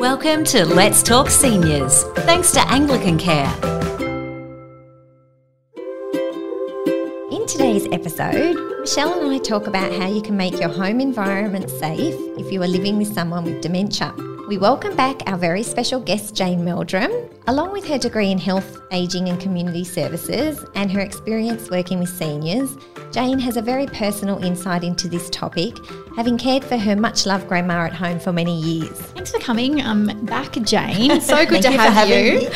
Welcome to Let's Talk Seniors, thanks to Anglican Care. In today's episode, Michelle and I talk about how you can make your home environment safe if you are living with someone with dementia. We welcome back our very special guest, Jane Meldrum. Along with her degree in health, ageing, and community services and her experience working with seniors, Jane has a very personal insight into this topic, having cared for her much loved grandma at home for many years. Thanks for coming um, back, Jane. So good to have you.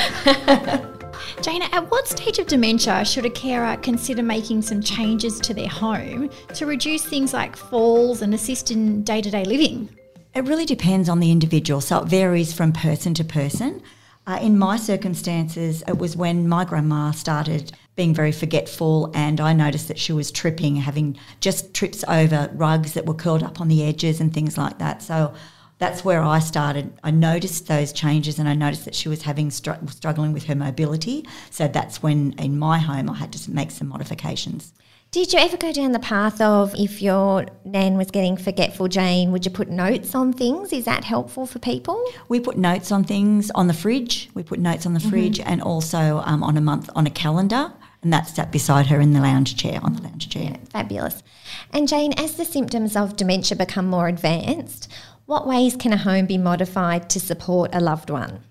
Jane, at what stage of dementia should a carer consider making some changes to their home to reduce things like falls and assist in day to day living? It really depends on the individual, so it varies from person to person. Uh, in my circumstances, it was when my grandma started being very forgetful, and I noticed that she was tripping, having just trips over rugs that were curled up on the edges and things like that. So that's where I started. I noticed those changes, and I noticed that she was having str- struggling with her mobility. So that's when, in my home, I had to make some modifications. Did you ever go down the path of if your nan was getting forgetful, Jane, would you put notes on things? Is that helpful for people? We put notes on things on the fridge. We put notes on the fridge and also um, on a month on a calendar, and that sat beside her in the lounge chair on the lounge chair. Fabulous. And Jane, as the symptoms of dementia become more advanced, what ways can a home be modified to support a loved one?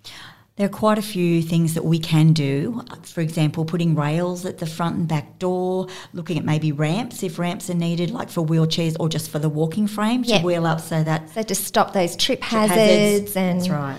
There are quite a few things that we can do. For example, putting rails at the front and back door, looking at maybe ramps if ramps are needed, like for wheelchairs or just for the walking frame to Yeah. wheel up so that So to stop those trip hazards. hazards, and That's right.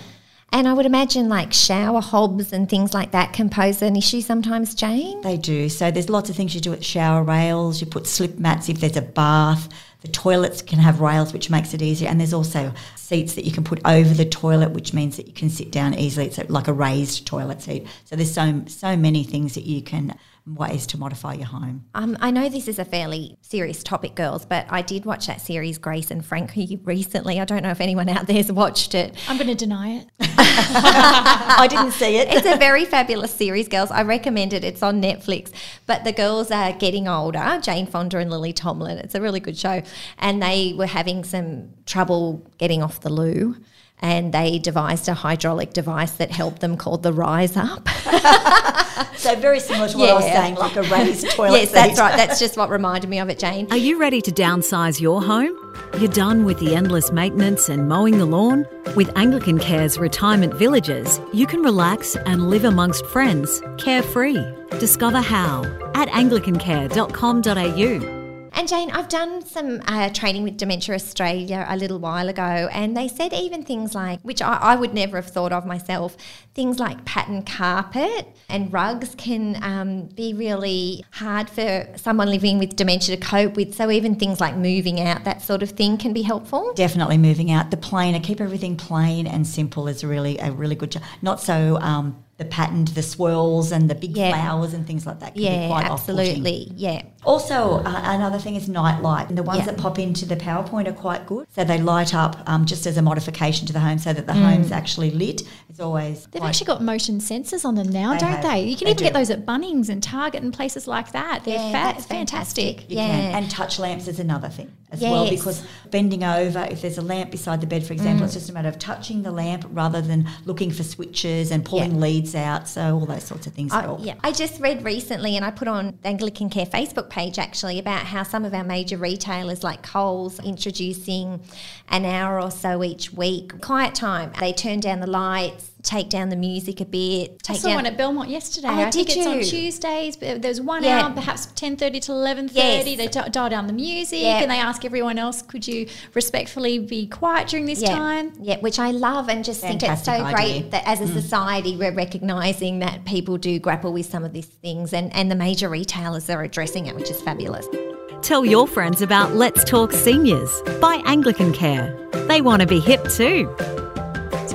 And I would imagine like shower hobs and things like that can pose an issue sometimes, Jane. They do. So there's lots of things you do at shower rails. You put slip mats if there's a bath. The toilets can have rails, which makes it easier. And there's also seats that you can put over the toilet, which means that you can sit down easily. It's like a raised toilet seat. So there's so so many things that you can ways to modify your home. Um, I know this is a fairly serious topic, girls, but I did watch that series Grace and Frankie recently. I don't know if anyone out there's watched it. I'm going to deny it. I didn't see it. It's a very fabulous series, girls. I recommend it. It's on Netflix. But the girls are getting older, Jane Fonda and Lily Tomlin. It's a really good show. And they were having some trouble getting off the loo. And they devised a hydraulic device that helped them called the Rise Up. So very similar to what I was saying, like a raised toilet yes, that's right. That's just what reminded me of it, Jane. Are you ready to downsize your home? You're done with the endless maintenance and mowing the lawn? With Anglican Care's retirement villages, you can relax and live amongst friends, carefree. Discover how at anglicancare.com.au. And Jane, I've done some uh, training with Dementia Australia a little while ago, and they said even things like, which I, I would never have thought of myself, things like pattern carpet and rugs can um, be really hard for someone living with dementia to cope with. So even things like moving out, that sort of thing, can be helpful. Definitely moving out the plain. I keep everything plain and simple is really a really good job. Not so um, the patterned, the swirls and the big Yeah. flowers and things like that. Can be Yeah, quite off-putting. absolutely. Yeah. Also, uh, another thing is night light. And the ones Yeah. that pop into the PowerPoint are quite good. So they light up um, just as a modification to the home so that the Mm. home's actually lit. It's always They've actually got motion sensors on them now, They don't have. they? You can They even get those at Bunnings and Target and places like that. They're Yeah, fa- that's fantastic. You Yeah. can. And touch lamps is another thing as well because bending over, if there's a lamp beside the bed, for example, Mm. it's just a matter of touching the lamp rather than looking for switches and pulling Yeah. leads out. So all those sorts of things I, help. yeah, I just read recently, and I put on the Anglican Care Facebook page actually about how some of our major retailers like Coles introducing an hour or so each week quiet time. They turn down the lights, take down the music a bit, I saw down. one at Belmont yesterday. Oh, I think did it's on? Tuesdays. But there's one Yeah. hour, perhaps ten thirty to eleven Yes. They di- dial down the music Yeah. and they ask everyone else, "Could you respectfully be quiet during this yeah, time?" yeah, which I love and just think it's so Fantastic great that as a mm. society we're recognising that people do grapple with some of these things and, and the major retailers are addressing it, which is fabulous. Tell your friends about Let's Talk Seniors by Anglican Care. They want to be hip too.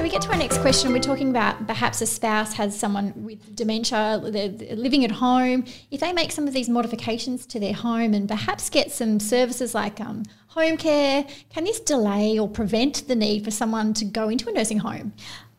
We get to our next question. We're talking about perhaps a spouse has someone with dementia, they're living at home. If they make some of these modifications to their home and perhaps get some services like um, home care, can this delay or prevent the need for someone to go into a nursing home?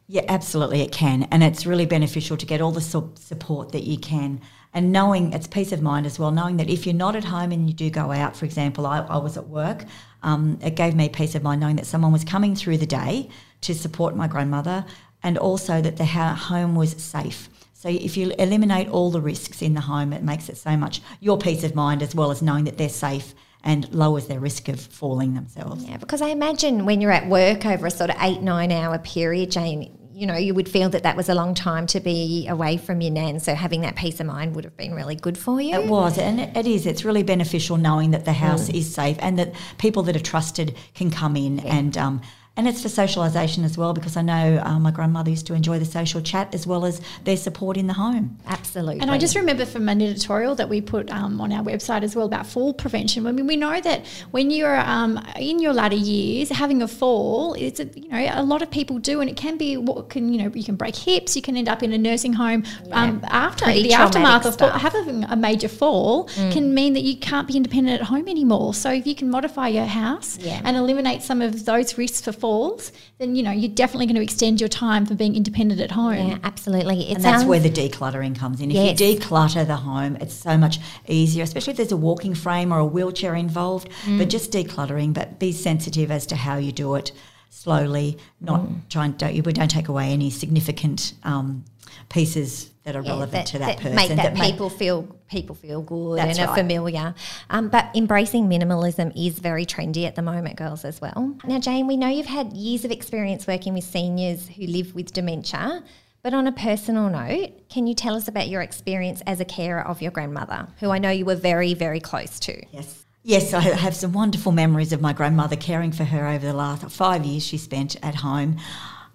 Yeah, absolutely, it can. And it's really beneficial to get all the su- support that you can. And knowing it's peace of mind as well, knowing that if you're not at home and you do go out, for example, I, I was at work, um, it gave me peace of mind knowing that someone was coming through the day to support my grandmother and also that the home was safe. So if you eliminate all the risks in the home, it makes it so much your peace of mind as well as knowing that they're safe and lowers their risk of falling themselves. Yeah, because I imagine when you're at work over a sort of eight, nine hour period, Jane, you know, you would feel that that was a long time to be away from your nan. So having that peace of mind would have been really good for you. It was, and it is. It's really beneficial knowing that the house mm. is safe and that people that are trusted can come in yeah. and um, and it's for socialisation as well because I know uh, my grandmother used to enjoy the social chat as well as their support in the home. Absolutely. And I just remember from an editorial that we put um, on our website as well about fall prevention. I mean, we know that when you're um, in your latter years, having a fall, it's a, you know a lot of people do, and it can be what can you know you can break hips, you can end up in a nursing home yeah. um, after Pretty the aftermath of having a major fall mm. can mean that you can't be independent at home anymore. So if you can modify your house yeah. and eliminate some of those risks for fall falls, then you know you're definitely going to extend your time for being independent at home. Yeah, absolutely. It and that's where the decluttering comes in. If yes. you declutter the home, it's so much easier, especially if there's a walking frame or a wheelchair involved. Mm. But just decluttering, but be sensitive as to how you do it slowly. Not mm. trying. Don't? We don't take away any significant. Um, pieces that are yeah, relevant that, to that, that person make that, that people make, feel people feel good and right. are familiar. Um, but embracing minimalism is very trendy at the moment, girls, as well. Now, Jane, we know you've had years of experience working with seniors who live with dementia. But on a personal note, can you tell us about your experience as a carer of your grandmother, who I know you were very, very close to? Yes. Yes, I have some wonderful memories of my grandmother caring for her over the last five years she spent at home.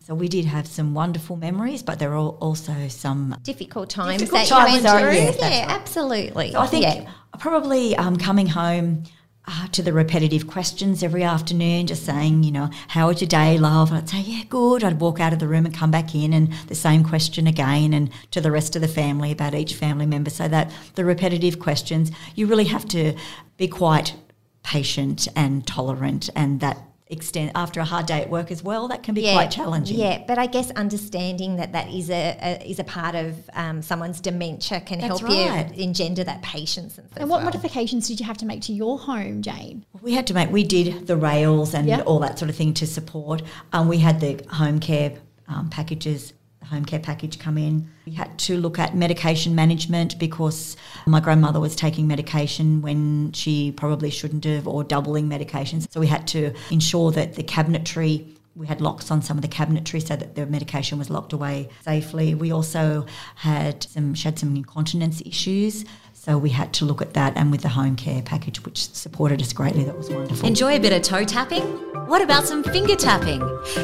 So we did have some wonderful memories, but there are also some difficult times difficult that times you went through. Yes, yeah, right. absolutely. So I think yeah. probably um, coming home uh, to the repetitive questions every afternoon, just saying, you know, how was your day, love? I'd say, yeah, good. I'd walk out of the room and come back in, and the same question again, and to the rest of the family about each family member. So that the repetitive questions, you really have to be quite patient and tolerant, and that extend after a hard day at work as well. That can be yeah, quite challenging. Yeah, but I guess understanding that that is a, a is a part of um, someone's dementia can That's help right. you engender that patience. And, and what well. modifications did you have to make to your home, Jane? We had to make. We did the rails and yep. all that sort of thing to support. Um, we had the home care um, packages home care package come in. We had to look at medication management because my grandmother was taking medication when she probably shouldn't have, or doubling medications. So we had to ensure that the cabinetry we had locks on some of the cabinetry so that the medication was locked away safely. We also had some she had some incontinence issues, so we had to look at that and with the home care package, which supported us greatly. That was wonderful. Enjoy a bit of toe tapping? What about some finger tapping?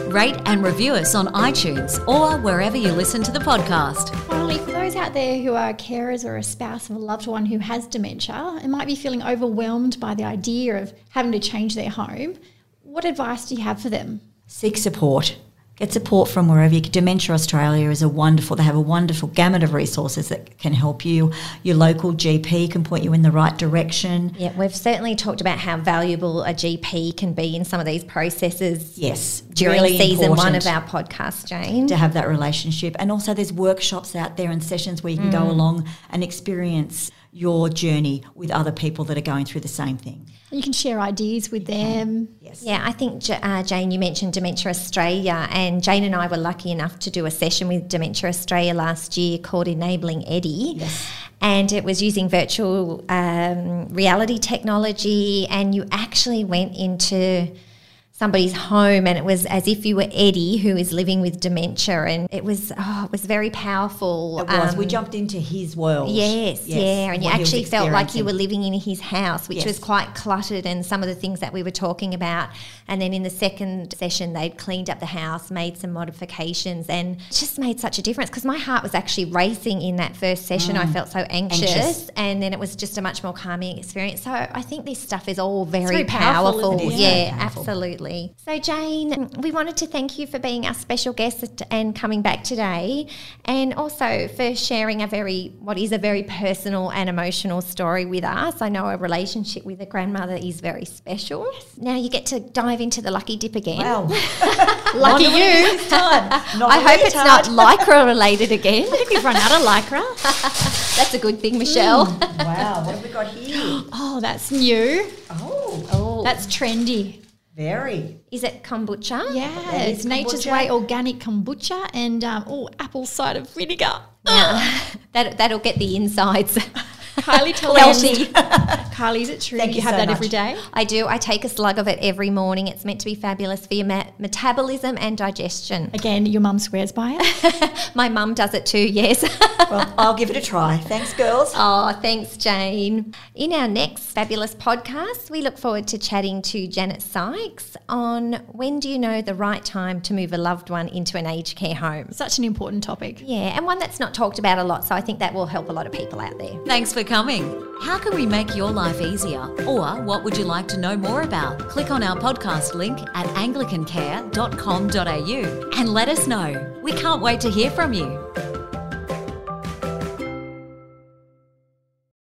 Rate and review us on iTunes or wherever you listen to the podcast. Finally, for those out there who are carers or a spouse of a loved one who has dementia and might be feeling overwhelmed by the idea of having to change their home, what advice do you have for them? Seek support get support from wherever you Dementia Australia is a wonderful, they have a wonderful gamut of resources that can help you. Your local GP can point you in the right direction. Yeah, we've certainly talked about how valuable a GP can be in some of these processes. Yes, during really season one of our podcast, Jane. To have that relationship. And also there's workshops out there and sessions where you can mm. go along and experience your journey with other people that are going through the same thing. You can share ideas with them. Yes. Yeah, I think, uh, Jane, you mentioned Dementia Australia, and Jane and I were lucky enough to do a session with Dementia Australia last year called Enabling Eddie. Yes. And it was using virtual um, reality technology, and you actually went into somebody's home and it was as if you were Eddie who is living with dementia and it was oh it was very powerful. It was. Um, we jumped into his world. Yes, yes. yeah. And you actually felt like you were living in his house, which yes. was quite cluttered and some of the things that we were talking about. And then in the second session they'd cleaned up the house, made some modifications and just made such a difference because my heart was actually racing in that first session. Mm. I felt so anxious, anxious, and then it was just a much more calming experience. So I think this stuff is all very, very powerful. powerful. Yeah, powerful. absolutely. So, Jane, we wanted to thank you for being our special guest and coming back today, and also for sharing a very, what is a very personal and emotional story with us. I know a relationship with a grandmother is very special. Yes. Now you get to dive into the lucky dip again. Well, Lucky you. is this time. Not I hope it's not lycra related again. I think we've run out of lycra. That's a good thing, Michelle. Mm. Wow, what have we got here? Oh, that's new. Oh, Oh, That's trendy. Very. is it kombucha? Yeah, it's is Nature's. Way organic kombucha and um, oh, apple cider vinegar. Yeah. that that'll get the insides. Kylie, tell Healthy. Kylie, is it true Thank you you have so that much. every day? I do. I take a slug of it every morning. It's meant to be fabulous for your ma- metabolism and digestion. Again, your mum swears by it. My mum does it too. Yes. Well, I'll give it a try. Thanks, girls. Oh, thanks, Jane. In our next fabulous podcast, we look forward to chatting to Janet Sykes on when do you know the right time to move a loved one into an aged care home. Such an important topic. Yeah, and one that's not talked about a lot, so I think that will help a lot of people out there. Thanks for coming. How can we make your life easier? Or what would you like to know more about? Click on our podcast link at anglicancare.com.au and let us know. We can't wait to hear from you.